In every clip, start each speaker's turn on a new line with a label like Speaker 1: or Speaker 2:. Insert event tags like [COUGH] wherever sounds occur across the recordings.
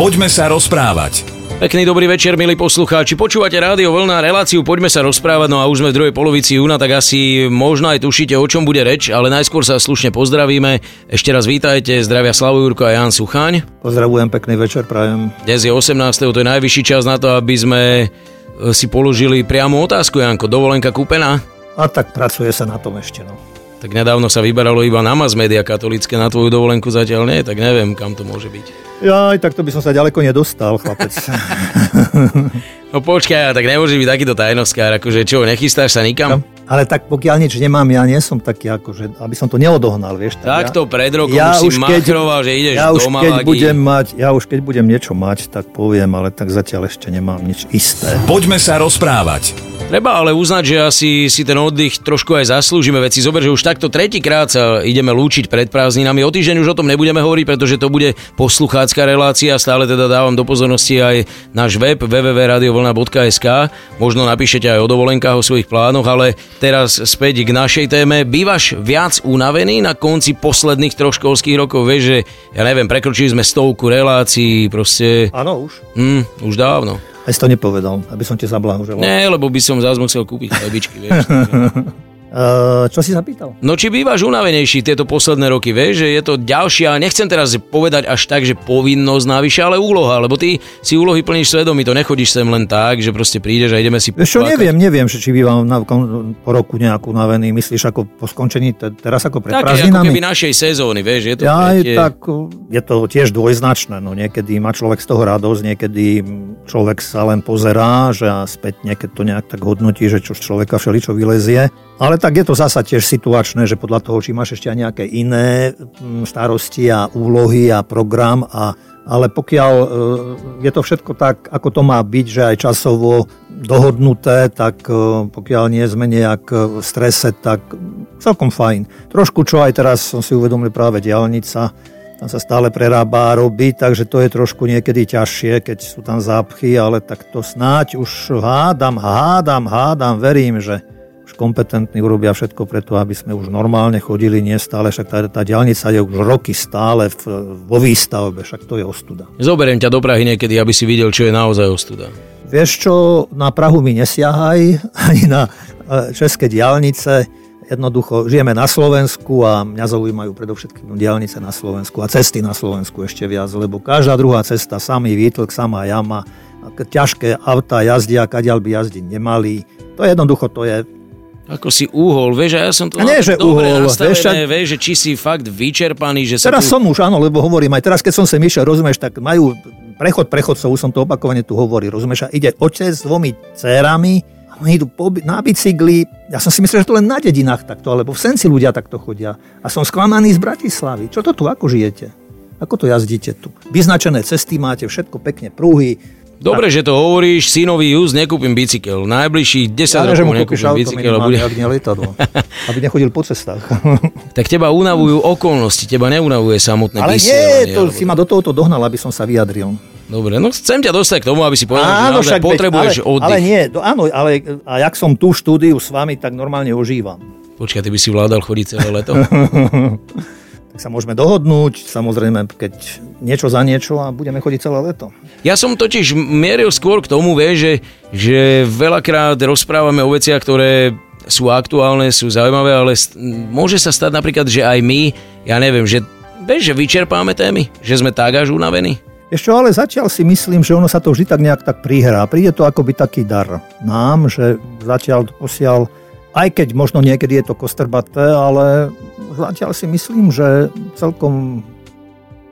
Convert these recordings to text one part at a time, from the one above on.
Speaker 1: Poďme sa rozprávať.
Speaker 2: Pekný dobrý večer, milí poslucháči. Počúvate rádio Vlna, reláciu Poďme sa rozprávať, no a už sme v druhej polovici júna, tak asi možno aj tušíte, o čom bude reč, ale najskôr sa slušne pozdravíme. Ešte raz vítajte, zdravia Slavu Jurko a Jan Suchaň.
Speaker 3: Pozdravujem, pekný večer, prajem.
Speaker 2: Dnes je 18. to je najvyšší čas na to, aby sme e, si položili priamu otázku, Janko. Dovolenka kúpená?
Speaker 3: A tak pracuje sa na tom ešte, no.
Speaker 2: Tak nedávno sa vyberalo iba na mass media katolické, na tvoju dovolenku zatiaľ nie, tak neviem, kam to môže byť.
Speaker 3: Ja, tak to by som sa ďaleko nedostal, chlapec. [LAUGHS]
Speaker 2: no počkaj, tak nemôže byť takýto tajnostkár, akože čo, nechystáš sa nikam?
Speaker 3: No. Ale tak pokiaľ nič nemám, ja nie som taký, akože, aby som to neodohnal, vieš.
Speaker 2: Tak,
Speaker 3: tak
Speaker 2: to ja, pred rokom ja už si keď, machroval, že ideš
Speaker 3: ja
Speaker 2: už
Speaker 3: do keď budem mať, Ja už keď budem niečo mať, tak poviem, ale tak zatiaľ ešte nemám nič isté.
Speaker 1: Poďme sa rozprávať.
Speaker 2: Treba ale uznať, že asi si ten oddych trošku aj zaslúžime. Veď si zober, že už takto tretíkrát sa ideme lúčiť pred prázdninami. O týždeň už o tom nebudeme hovoriť, pretože to bude posluchácká relácia. Stále teda dávam do pozornosti aj náš web www.radiovlna.sk. Možno napíšete aj o dovolenkách, o svojich plánoch, ale teraz späť k našej téme. Bývaš viac unavený na konci posledných troch školských rokov? Vieš, že ja neviem, prekročili sme stovku relácií, proste...
Speaker 3: Áno, už.
Speaker 2: Mm, už dávno.
Speaker 3: Aj si to nepovedal, aby som ti zablahoželal.
Speaker 2: Nie, lebo by som zás musel kúpiť lebičky, vieš. [LAUGHS]
Speaker 3: Uh, čo si zapýtal?
Speaker 2: No či bývaš unavenejší tieto posledné roky, vieš, že je to ďalšia, nechcem teraz povedať až tak, že povinnosť navyše, ale úloha, lebo ty si úlohy plníš svedomí, to nechodíš sem len tak, že proste prídeš a ideme si
Speaker 3: Vieš čo, neviem, neviem, že či bývam na, po roku nejakú unavený, myslíš ako po skončení, teraz ako pred
Speaker 2: tak,
Speaker 3: prázdninami?
Speaker 2: ako keby našej sezóny, vieš, je to...
Speaker 3: Ja, je... tak, je to tiež dvojznačné, no niekedy má človek z toho radosť, niekedy človek sa len pozerá, že a späť niekedy to nejak tak hodnotí, že čo z človeka všeličo vylezie. Ale tak je to zasa tiež situačné, že podľa toho, či máš ešte aj nejaké iné mm, starosti a úlohy a program a ale pokiaľ e, je to všetko tak, ako to má byť, že aj časovo dohodnuté, tak e, pokiaľ nie sme nejak v strese, tak celkom fajn. Trošku čo aj teraz som si uvedomil práve diálnica, tam sa stále prerába a robí, takže to je trošku niekedy ťažšie, keď sú tam zápchy, ale tak to snáď už hádam, hádam, hádam, verím, že kompetentní urobia všetko preto, aby sme už normálne chodili, nie stále, však tá, tá diálnica je už roky stále v, vo výstavbe, však to je ostuda.
Speaker 2: Zoberiem ťa do Prahy niekedy, aby si videl, čo je naozaj ostuda.
Speaker 3: Vieš čo, na Prahu mi nesiahaj, [LAUGHS] ani na e, české diálnice, jednoducho žijeme na Slovensku a mňa zaujímajú predovšetkým diálnice na Slovensku a cesty na Slovensku ešte viac, lebo každá druhá cesta, samý výtlk, samá jama, ťažké auta jazdia, kadiaľ by jazdiť nemali. To je jednoducho, to je
Speaker 2: ako si uhol, vieš, a ja som to
Speaker 3: a nie, že
Speaker 2: dobre
Speaker 3: uhol,
Speaker 2: vieš, a... vieš, že či si fakt vyčerpaný, že sa
Speaker 3: Teraz tu... som už, áno, lebo hovorím, aj teraz, keď som sem išiel, rozumieš, tak majú prechod prechodcov, už som to opakovane tu hovoril, rozumieš, a ide otec s dvomi cérami, oni idú po, na bicykli, ja som si myslel, že to len na dedinách takto, alebo v Senci ľudia takto chodia. A som sklamaný z Bratislavy. Čo to tu, ako žijete? Ako to jazdíte tu? Vyznačené cesty máte, všetko pekne prúhy,
Speaker 2: Dobre, že to hovoríš, synovi Jus, nekúpim bicykel. Najbližších 10 ja, rokov nekúpim bicykel.
Speaker 3: Bude... lietadlo, aby nechodil po cestách. [LAUGHS]
Speaker 2: tak teba unavujú okolnosti, teba neunavuje samotné
Speaker 3: Ale nie, to alebo... si ma do tohoto dohnal, aby som sa vyjadril.
Speaker 2: Dobre, no chcem ťa dostať k tomu, aby si povedal,
Speaker 3: áno,
Speaker 2: že však potrebuješ
Speaker 3: ale,
Speaker 2: oddych.
Speaker 3: Ale nie, to, áno, ale a jak som tu štúdiu s vami, tak normálne ožívam.
Speaker 2: Počkaj, ty by si vládal chodiť celé leto? [LAUGHS]
Speaker 3: tak sa môžeme dohodnúť, samozrejme, keď niečo za niečo a budeme chodiť celé leto.
Speaker 2: Ja som totiž mieril skôr k tomu, vie, že, že veľakrát rozprávame o veciach, ktoré sú aktuálne, sú zaujímavé, ale môže sa stať napríklad, že aj my, ja neviem, že, vieš, že vyčerpáme témy, že sme tak až unavení.
Speaker 3: Ešte ale zatiaľ si myslím, že ono sa to vždy tak nejak tak prihrá. Príde to akoby taký dar nám, že zatiaľ posiaľ aj keď možno niekedy je to kostrbaté, ale zatiaľ si myslím, že celkom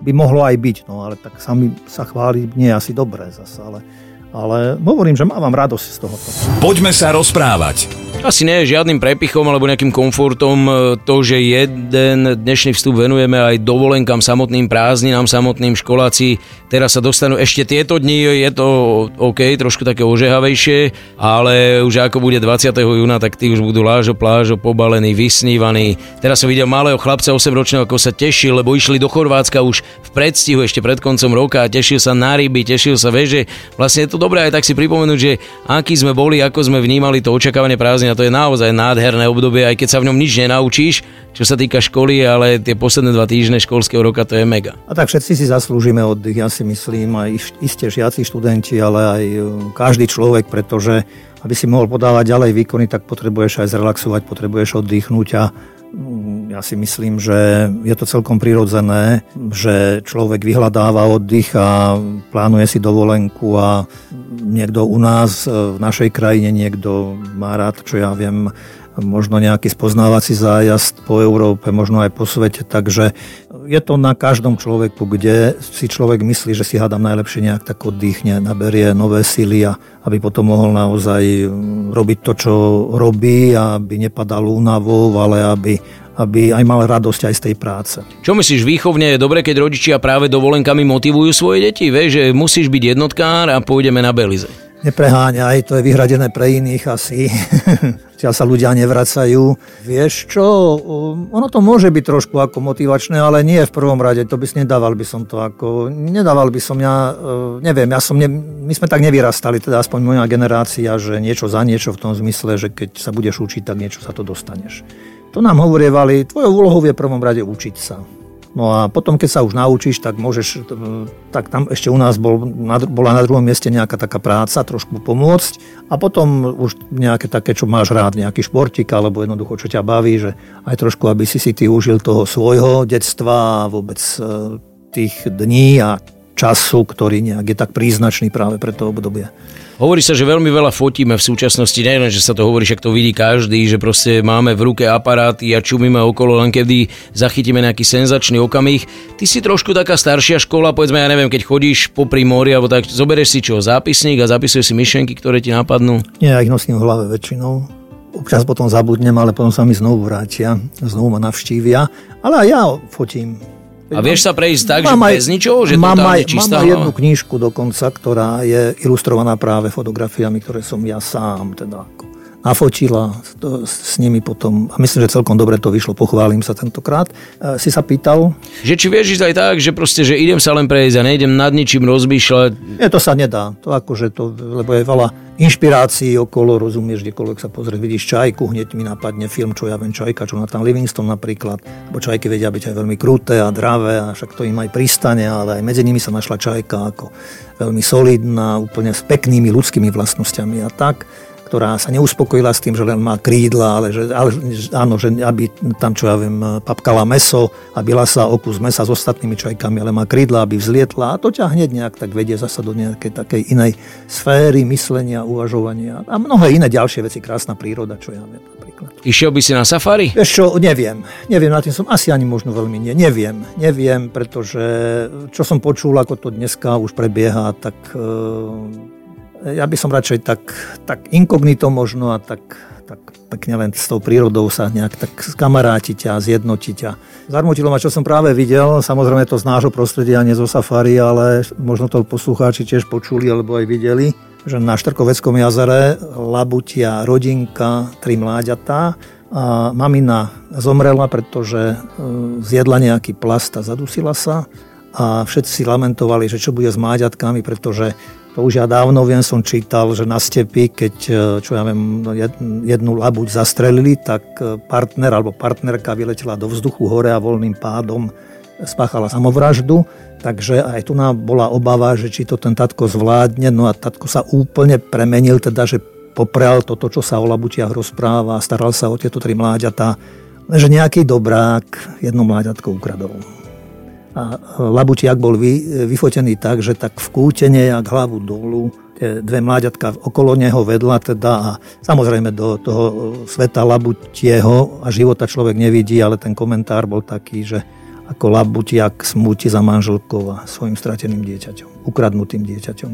Speaker 3: by mohlo aj byť, no ale tak sami sa chváliť nie je asi dobré zase, ale, ale hovorím, že mám radosť z tohoto.
Speaker 1: Poďme sa rozprávať.
Speaker 2: Asi nie žiadnym prepichom alebo nejakým komfortom e, to, že jeden dnešný vstup venujeme aj dovolenkám, samotným prázdninám, samotným školáci. Teraz sa dostanú ešte tieto dni, je to OK, trošku také ožehavejšie, ale už ako bude 20. júna, tak tí už budú lážo, plážo, pobalení, vysnívaní. Teraz som videl malého chlapca 8-ročného, ako sa tešil, lebo išli do Chorvátska už v predstihu ešte pred koncom roka a tešil sa na ryby, tešil sa, vieš, že vlastne je to dobré aj tak si pripomenúť, že aký sme boli, ako sme vnímali to očakávanie prázdnin predprázdnina, to je naozaj nádherné obdobie, aj keď sa v ňom nič nenaučíš, čo sa týka školy, ale tie posledné dva týždne školského roka to je mega.
Speaker 3: A tak všetci si zaslúžime oddych, ja si myslím, aj isté žiaci, študenti, ale aj e, každý človek, pretože aby si mohol podávať ďalej výkony, tak potrebuješ aj zrelaxovať, potrebuješ oddychnúť a ja si myslím, že je to celkom prirodzené, že človek vyhľadáva oddych a plánuje si dovolenku a niekto u nás e, v našej krajine, niekto má rád, čo ja viem, možno nejaký spoznávací zájazd po Európe, možno aj po svete, takže je to na každom človeku, kde si človek myslí, že si hádam najlepšie nejak tak oddychne, naberie nové síly a aby potom mohol naozaj robiť to, čo robí aby nepadal únavou, ale aby aby aj mal radosť aj z tej práce.
Speaker 2: Čo myslíš, výchovne je dobre, keď rodičia práve dovolenkami motivujú svoje deti? Vieš, že musíš byť jednotkár a pôjdeme na Belize.
Speaker 3: Nepreháňaj, to je vyhradené pre iných asi. [LAUGHS] Čiaľ sa ľudia nevracajú. Vieš čo, ono to môže byť trošku ako motivačné, ale nie v prvom rade, to by nedával by som to ako, nedával by som ja, e, neviem, ja som, ne, my sme tak nevyrastali, teda aspoň moja generácia, že niečo za niečo v tom zmysle, že keď sa budeš učiť, tak niečo sa to dostaneš. To nám hovorievali, tvojou úlohou je v prvom rade učiť sa. No a potom, keď sa už naučíš, tak môžeš, tak tam ešte u nás bol, bola na druhom mieste nejaká taká práca, trošku pomôcť a potom už nejaké také, čo máš rád, nejaký športik alebo jednoducho, čo ťa baví, že aj trošku, aby si si ty užil toho svojho detstva a vôbec e, tých dní a času, ktorý nejak je tak príznačný práve pre to obdobie.
Speaker 2: Hovorí sa, že veľmi veľa fotíme v súčasnosti, neviem, že sa to hovorí, však to vidí každý, že proste máme v ruke aparáty a čumíme okolo, len kedy zachytíme nejaký senzačný okamih. Ty si trošku taká staršia škola, povedzme, ja neviem, keď chodíš po mori, alebo tak, zoberieš si čo, zápisník a zapisuješ si myšlenky, ktoré ti napadnú?
Speaker 3: Nie, ja ich nosím v hlave väčšinou. Občas potom zabudnem, ale potom sa mi znovu vrátia, znovu ma navštívia. Ale aj ja fotím
Speaker 2: a vieš sa prejsť tak, mám že aj, bez ničoho? Že
Speaker 3: mám, aj, mám aj jednu knižku dokonca, ktorá je ilustrovaná práve fotografiami, ktoré som ja sám teda ako nafotila to, s nimi potom. A myslím, že celkom dobre to vyšlo, pochválim sa tentokrát. E, si sa pýtal?
Speaker 2: Že či vieš ísť aj tak, že proste, že idem sa len prejsť a nejdem nad ničím rozmýšľať?
Speaker 3: Nie, to sa nedá. To akože to, lebo je veľa inšpirácií okolo, rozumieš, kdekoľvek sa pozrie, vidíš čajku, hneď mi napadne film, čo ja viem, čajka, čo na tam Livingston napríklad, lebo čajky vedia byť aj veľmi kruté a dravé a však to im aj pristane, ale aj medzi nimi sa našla čajka ako veľmi solidná, úplne s peknými ľudskými vlastnosťami a tak ktorá sa neuspokojila s tým, že len má krídla, ale že, ale, áno, že aby tam, čo ja viem, papkala meso a byla sa o kus mesa s ostatnými čajkami, ale má krídla, aby vzlietla a to ťa hneď nejak tak vedie zasa do nejakej takej inej sféry myslenia, uvažovania a mnohé iné ďalšie veci, krásna príroda, čo ja viem napríklad.
Speaker 2: Išiel by si na safari?
Speaker 3: Vieš čo, neviem. Neviem, na tým som asi ani možno veľmi nie. Neviem. Neviem, pretože čo som počul, ako to dneska už prebieha, tak e, ja by som radšej tak, tak inkognito možno a tak, tak pekne len s tou prírodou sa nejak tak skamarátiť a zjednotiť. A zarmutilo ma, čo som práve videl, samozrejme to z nášho prostredia, nie zo safari, ale možno to poslucháči tiež počuli alebo aj videli, že na Štrkoveckom jazere labutia rodinka, tri mláďatá a mamina zomrela, pretože e, zjedla nejaký plast a zadusila sa a všetci lamentovali, že čo bude s mláďatkami, pretože to už ja dávno viem, som čítal, že na stepy, keď e, čo ja viem, no, jednu labuť zastrelili, tak e, partner alebo partnerka vyletela do vzduchu hore a voľným pádom spáchala samovraždu. Takže aj tu nám bola obava, že či to ten tatko zvládne. No a tatko sa úplne premenil, teda, že poprel toto, čo sa o labutiach rozpráva, staral sa o tieto tri mláďatá, že nejaký dobrák jedno mláďatko ukradol a Labutiak bol vy, vyfotený tak, že tak v kúte nejak hlavu dolu, tie dve mláďatka okolo neho vedla teda a samozrejme do toho sveta Labutieho a života človek nevidí, ale ten komentár bol taký, že ako Labutiak smúti za manželkou a svojim strateným dieťaťom, ukradnutým dieťaťom.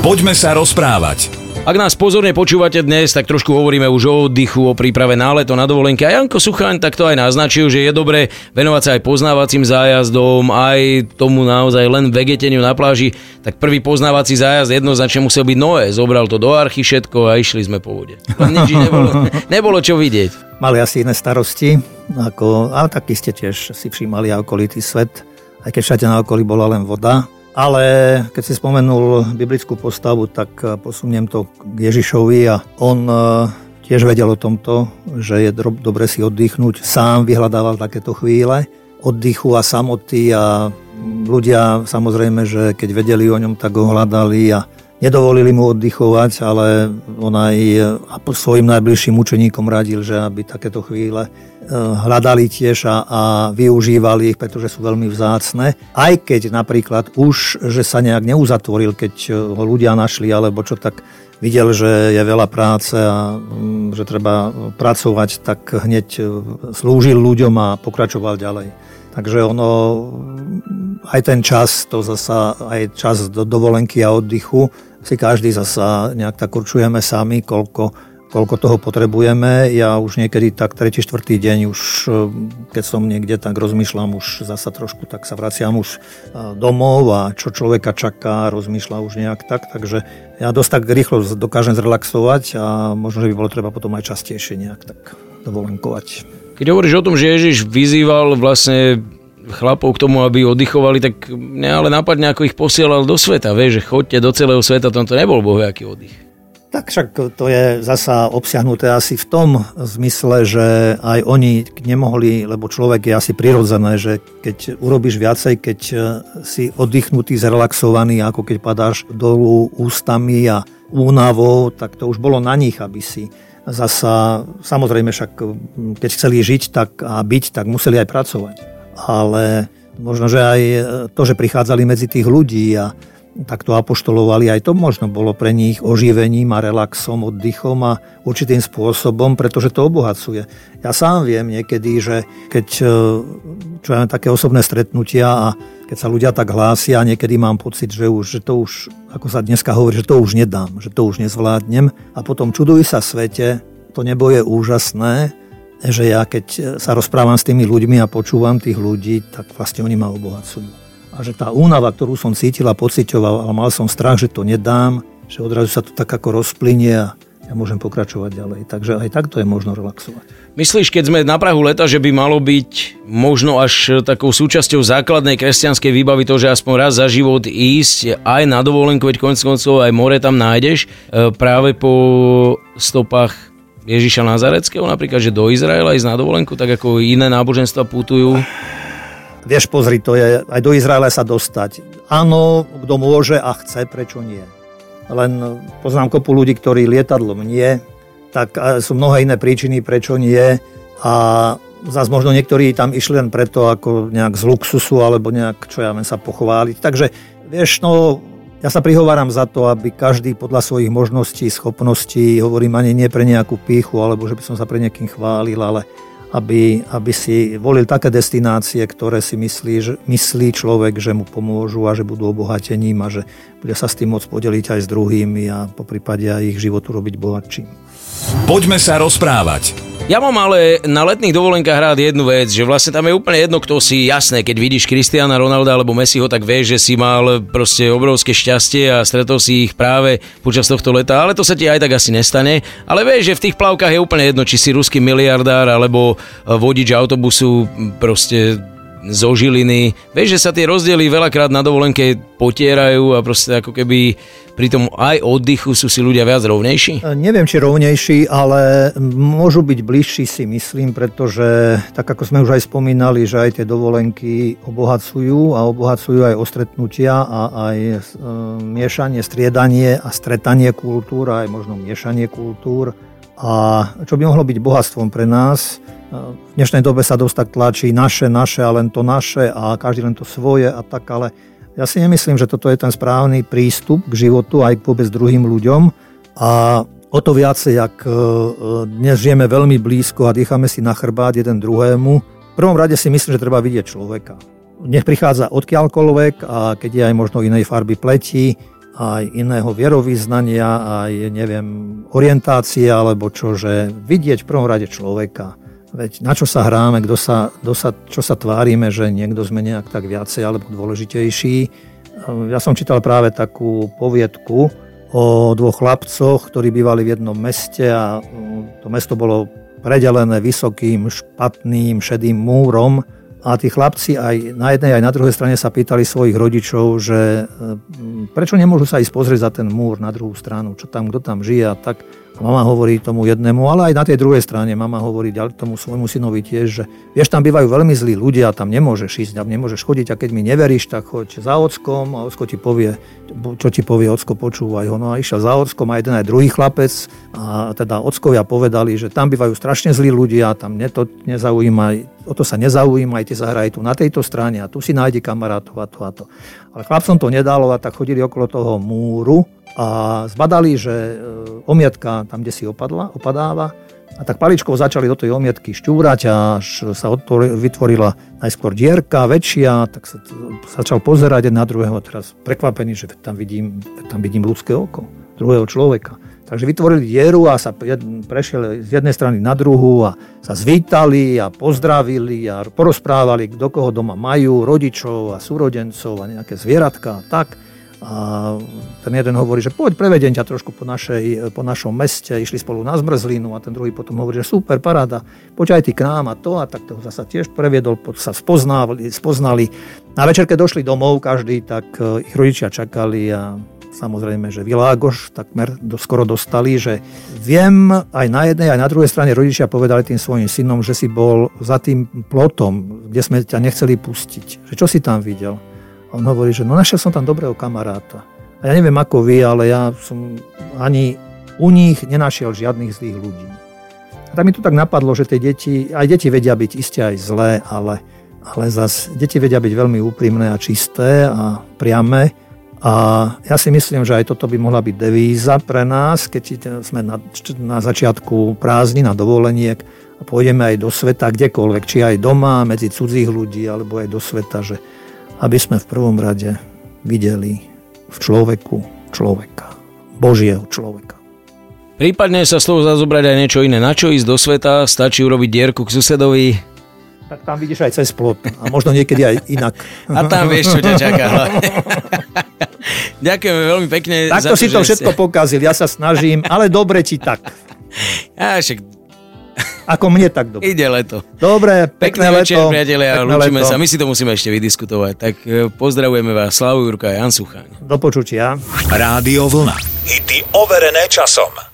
Speaker 1: Poďme sa rozprávať.
Speaker 2: Ak nás pozorne počúvate dnes, tak trošku hovoríme už o oddychu, o príprave na leto, na dovolenke. A Janko Suchaň tak to aj naznačil, že je dobré venovať sa aj poznávacím zájazdom, aj tomu naozaj len vegeteniu na pláži. Tak prvý poznávací zájazd jednoznačne musel byť Noé. Zobral to do archy všetko a išli sme po vode. Nič nebolo, [LAUGHS] nebolo čo vidieť.
Speaker 3: Mali asi iné starosti, ako, ale taky ste tiež si všímali okolitý svet, aj keď všade na okolí bola len voda. Ale keď si spomenul biblickú postavu, tak eh, posuniem to k Ježišovi a on eh, tiež vedel o tomto, že je dobre si oddychnúť. Sám vyhľadával takéto chvíle oddychu a samoty a ľudia samozrejme, že keď vedeli o ňom, tak ho hľadali a nedovolili mu oddychovať, ale on aj svojim najbližším učeníkom radil, že aby takéto chvíle hľadali tiež a, a využívali ich, pretože sú veľmi vzácne. Aj keď napríklad už, že sa nejak neuzatvoril, keď ho ľudia našli, alebo čo tak videl, že je veľa práce a mm, že treba pracovať, tak hneď e, slúžil ľuďom a pokračoval ďalej. Takže ono, aj ten čas, to zasa, aj čas do dovolenky a oddychu, si každý zasa nejak tak určujeme sami, koľko, koľko toho potrebujeme. Ja už niekedy tak tretí, štvrtý deň, už keď som niekde, tak rozmýšľam už zasa trošku, tak sa vraciam už domov a čo človeka čaká, rozmýšľa už nejak tak. Takže ja dosť tak rýchlo dokážem zrelaxovať a možno, že by bolo treba potom aj častejšie nejak tak dovolenkovať.
Speaker 2: Keď hovoríš o tom, že Ježiš vyzýval vlastne chlapov k tomu, aby oddychovali, tak mňa ale napadne, ako ich posielal do sveta, vieš, že chodte do celého sveta, tam to nebol bohviaký oddych.
Speaker 3: Tak však to je zasa obsiahnuté asi v tom zmysle, že aj oni nemohli, lebo človek je asi prirodzené, že keď urobíš viacej, keď si oddychnutý, zrelaxovaný, ako keď padáš dolu ústami a únavou, tak to už bolo na nich, aby si Zasa, samozrejme však, keď chceli žiť tak a byť, tak museli aj pracovať. Ale možno, že aj to, že prichádzali medzi tých ľudí a takto apoštolovali, aj to možno bolo pre nich oživením a relaxom, oddychom a určitým spôsobom, pretože to obohacuje. Ja sám viem niekedy, že keď e, čo ja také osobné stretnutia a keď sa ľudia tak hlásia, niekedy mám pocit, že, už, že to už, ako sa dneska hovorí, že to už nedám, že to už nezvládnem a potom čuduj sa svete, to nebo je úžasné, že ja keď sa rozprávam s tými ľuďmi a počúvam tých ľudí, tak vlastne oni ma obohacujú a že tá únava, ktorú som cítil a pocitoval, ale mal som strach, že to nedám, že odrazu sa to tak ako rozplynie a ja môžem pokračovať ďalej. Takže aj takto je možno relaxovať.
Speaker 2: Myslíš, keď sme na Prahu leta, že by malo byť možno až takou súčasťou základnej kresťanskej výbavy to, že aspoň raz za život ísť aj na dovolenku, veď konec koncov aj more tam nájdeš, e, práve po stopách Ježiša Nazareckého, napríklad, že do Izraela ísť na dovolenku, tak ako iné náboženstva putujú?
Speaker 3: Vieš, pozri, to je aj do Izraela sa dostať. Áno, kto môže a chce, prečo nie. Len poznám kopu ľudí, ktorí lietadlom nie, tak sú mnohé iné príčiny, prečo nie. A zase možno niektorí tam išli len preto, ako nejak z luxusu, alebo nejak, čo ja viem, sa pochváliť. Takže, vieš, no, ja sa prihováram za to, aby každý podľa svojich možností, schopností, hovorím ani nie pre nejakú píchu, alebo že by som sa pre nejakým chválil, ale aby, aby si volil také destinácie, ktoré si myslí, že, myslí človek, že mu pomôžu a že budú obohatením a že bude sa s tým môcť podeliť aj s druhými a po prípade aj ich životu robiť bohatším.
Speaker 1: Poďme sa rozprávať.
Speaker 2: Ja mám ale na letných dovolenkách rád jednu vec, že vlastne tam je úplne jedno, kto si, jasné, keď vidíš Kristiana Ronalda alebo Messiho, tak vieš, že si mal proste obrovské šťastie a stretol si ich práve počas tohto leta, ale to sa ti aj tak asi nestane. Ale vieš, že v tých plavkách je úplne jedno, či si ruský miliardár alebo vodič autobusu proste zo Žiliny. Vieš, že sa tie rozdiely veľakrát na dovolenke potierajú a proste ako keby pri tom aj oddychu sú si ľudia viac rovnejší?
Speaker 3: E, neviem, či rovnejší, ale môžu byť bližší si myslím, pretože tak ako sme už aj spomínali, že aj tie dovolenky obohacujú a obohacujú aj ostretnutia a aj e, miešanie, striedanie a stretanie kultúr, aj možno miešanie kultúr. A čo by mohlo byť bohatstvom pre nás, v dnešnej dobe sa dosť tak tlačí naše, naše a len to naše a každý len to svoje a tak, ale ja si nemyslím, že toto je ten správny prístup k životu aj k vôbec druhým ľuďom a o to viacej, ak e, dnes žijeme veľmi blízko a dýchame si na chrbát jeden druhému, v prvom rade si myslím, že treba vidieť človeka. Nech prichádza odkiaľkoľvek a keď je aj možno inej farby pleti, aj iného vierovýznania, aj neviem, orientácie alebo čo, že vidieť v prvom rade človeka Veď na čo sa hráme, kto sa, kto sa, čo sa tvárime, že niekto sme nejak tak viacej alebo dôležitejší. Ja som čítal práve takú poviedku o dvoch chlapcoch, ktorí bývali v jednom meste a mm, to mesto bolo predelené vysokým, špatným, šedým múrom a tí chlapci aj na jednej, aj na druhej strane sa pýtali svojich rodičov, že mm, prečo nemôžu sa ísť pozrieť za ten múr na druhú stranu, čo tam, kto tam žije a tak. A mama hovorí tomu jednému, ale aj na tej druhej strane mama hovorí tomu svojmu synovi tiež, že vieš, tam bývajú veľmi zlí ľudia, tam nemôžeš ísť, tam nemôžeš chodiť a keď mi neveríš, tak choď za ockom a ocko ti povie, čo ti povie ocko, počúvaj ho. No a išiel za ockom a jeden aj druhý chlapec a teda ockovia povedali, že tam bývajú strašne zlí ľudia, tam ne, to nezaujíma, o to sa nezaujímajte, zahraj tu na tejto strane a tu si nájde kamarátov a to a to. Ale chlapcom to nedalo a tak chodili okolo toho múru a zbadali, že e, omiatka tam, kde si opadla, opadáva, a tak paličkou začali do tej omietky šťúrať a až sa vytvorila najskôr dierka väčšia, tak sa začal pozerať na druhého, teraz prekvapený, že tam vidím, tam vidím ľudské oko, druhého človeka. Takže vytvorili dieru a sa prešiel z jednej strany na druhú a sa zvítali a pozdravili a porozprávali, kto koho doma majú, rodičov a súrodencov a nejaké zvieratka a tak. A ten jeden hovorí, že poď prevedem ťa trošku po, našej, po našom meste, išli spolu na zmrzlinu a ten druhý potom hovorí, že super, paráda, poď aj ty k nám a to a tak to zasa tiež previedol, sa spoznali, spoznali. Na večer, keď došli domov každý, tak e, ich rodičia čakali a samozrejme, že Világoš takmer skoro dostali, že viem aj na jednej, aj na druhej strane rodičia povedali tým svojim synom, že si bol za tým plotom, kde sme ťa nechceli pustiť. Že čo si tam videl? On hovorí, že no našiel som tam dobrého kamaráta. A ja neviem ako vy, ale ja som ani u nich nenašiel žiadnych zlých ľudí. A tak mi tu tak napadlo, že tie deti, aj deti vedia byť iste aj zlé, ale, ale zas deti vedia byť veľmi úprimné a čisté a priame. A ja si myslím, že aj toto by mohla byť devíza pre nás, keď sme na, na začiatku prázdni, na dovoleniek a pôjdeme aj do sveta, kdekoľvek, či aj doma, medzi cudzích ľudí, alebo aj do sveta, že aby sme v prvom rade videli v človeku človeka, Božieho človeka.
Speaker 2: Prípadne sa slovo zazobrať aj niečo iné. Na čo ísť do sveta? Stačí urobiť dierku k susedovi?
Speaker 3: Tak tam vidíš aj cez plot. A možno niekedy aj inak.
Speaker 2: A tam [LAUGHS] vieš, čo ťa čaká. [LAUGHS] Ďakujeme veľmi pekne.
Speaker 3: Takto za to, si to všetko ste... pokazil. Ja sa snažím, ale dobre ti tak. [LAUGHS]
Speaker 2: Ja, však
Speaker 3: ako mne tak dobre.
Speaker 2: Ide leto.
Speaker 3: Dobre, pekné, pekné večer, leto.
Speaker 2: priatelia, lúčime sa. My si to musíme ešte vydiskutovať. Tak e, pozdravujeme vás, Slavu Jurka a Jan Suchaň.
Speaker 3: Do počutia.
Speaker 1: Rádio Vlna. Hity overené časom.